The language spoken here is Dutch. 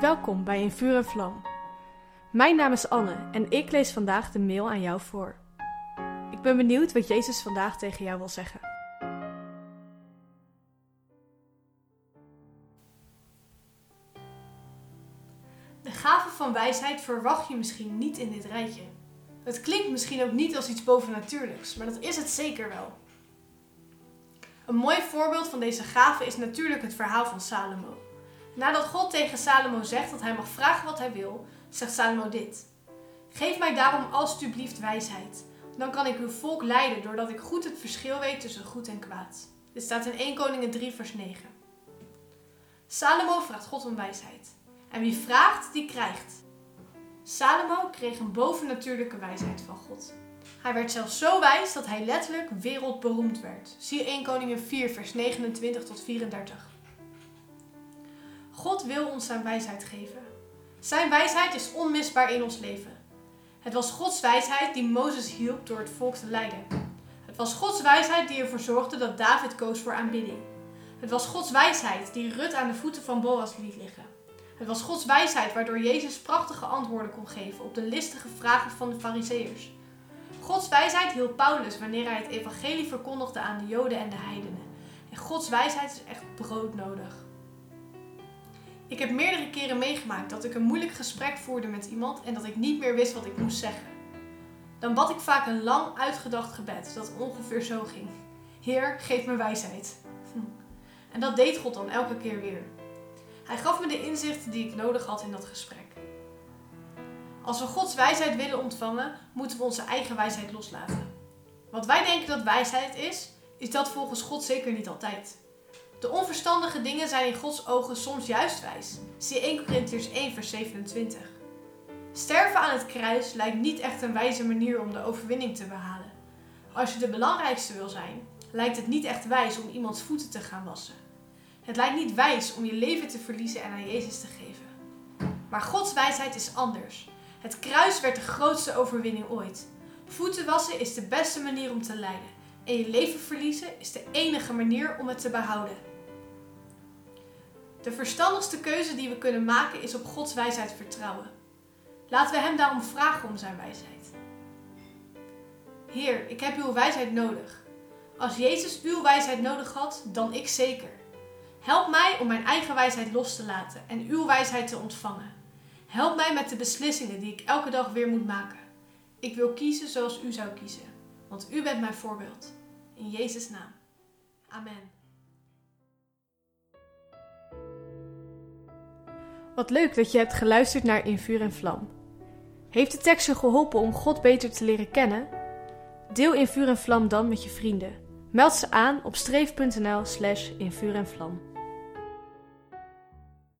Welkom bij In Vuur en Vlam. Mijn naam is Anne en ik lees vandaag de mail aan jou voor. Ik ben benieuwd wat Jezus vandaag tegen jou wil zeggen. De gave van wijsheid verwacht je misschien niet in dit rijtje. Het klinkt misschien ook niet als iets bovennatuurlijks, maar dat is het zeker wel. Een mooi voorbeeld van deze gave is natuurlijk het verhaal van Salomo. Nadat God tegen Salomo zegt dat hij mag vragen wat hij wil, zegt Salomo dit: Geef mij daarom alstublieft wijsheid. Dan kan ik uw volk leiden doordat ik goed het verschil weet tussen goed en kwaad. Dit staat in 1 Koningen 3, vers 9. Salomo vraagt God om wijsheid. En wie vraagt, die krijgt. Salomo kreeg een bovennatuurlijke wijsheid van God. Hij werd zelfs zo wijs dat hij letterlijk wereldberoemd werd. Zie 1 Koningen 4, vers 29 tot 34. God wil ons zijn wijsheid geven. Zijn wijsheid is onmisbaar in ons leven. Het was Gods wijsheid die Mozes hielp door het volk te leiden. Het was Gods wijsheid die ervoor zorgde dat David koos voor aanbidding. Het was Gods wijsheid die Rut aan de voeten van Boas liet liggen. Het was Gods wijsheid waardoor Jezus prachtige antwoorden kon geven op de listige vragen van de Fariseërs. Gods wijsheid hielp Paulus wanneer hij het evangelie verkondigde aan de Joden en de heidenen. En Gods wijsheid is echt broodnodig. Ik heb meerdere keren meegemaakt dat ik een moeilijk gesprek voerde met iemand en dat ik niet meer wist wat ik moest zeggen. Dan bad ik vaak een lang uitgedacht gebed dat ongeveer zo ging: Heer, geef me wijsheid. Hm. En dat deed God dan elke keer weer. Hij gaf me de inzichten die ik nodig had in dat gesprek. Als we Gods wijsheid willen ontvangen, moeten we onze eigen wijsheid loslaten. Wat wij denken dat wijsheid is, is dat volgens God zeker niet altijd. De onverstandige dingen zijn in Gods ogen soms juist wijs. Zie 1 Corinthians 1 vers 27. Sterven aan het kruis lijkt niet echt een wijze manier om de overwinning te behalen. Als je de belangrijkste wil zijn, lijkt het niet echt wijs om iemands voeten te gaan wassen. Het lijkt niet wijs om je leven te verliezen en aan Jezus te geven. Maar Gods wijsheid is anders. Het kruis werd de grootste overwinning ooit. Voeten wassen is de beste manier om te lijden. En je leven verliezen is de enige manier om het te behouden. De verstandigste keuze die we kunnen maken is op Gods wijsheid vertrouwen. Laten we Hem daarom vragen om Zijn wijsheid. Heer, ik heb uw wijsheid nodig. Als Jezus uw wijsheid nodig had, dan ik zeker. Help mij om mijn eigen wijsheid los te laten en uw wijsheid te ontvangen. Help mij met de beslissingen die ik elke dag weer moet maken. Ik wil kiezen zoals u zou kiezen, want u bent mijn voorbeeld. In Jezus' naam. Amen. Wat leuk dat je hebt geluisterd naar In Vuur en Vlam. Heeft de tekst je geholpen om God beter te leren kennen? Deel In Vuur en Vlam dan met je vrienden. Meld ze aan op streef.nl slash in vuur en vlam.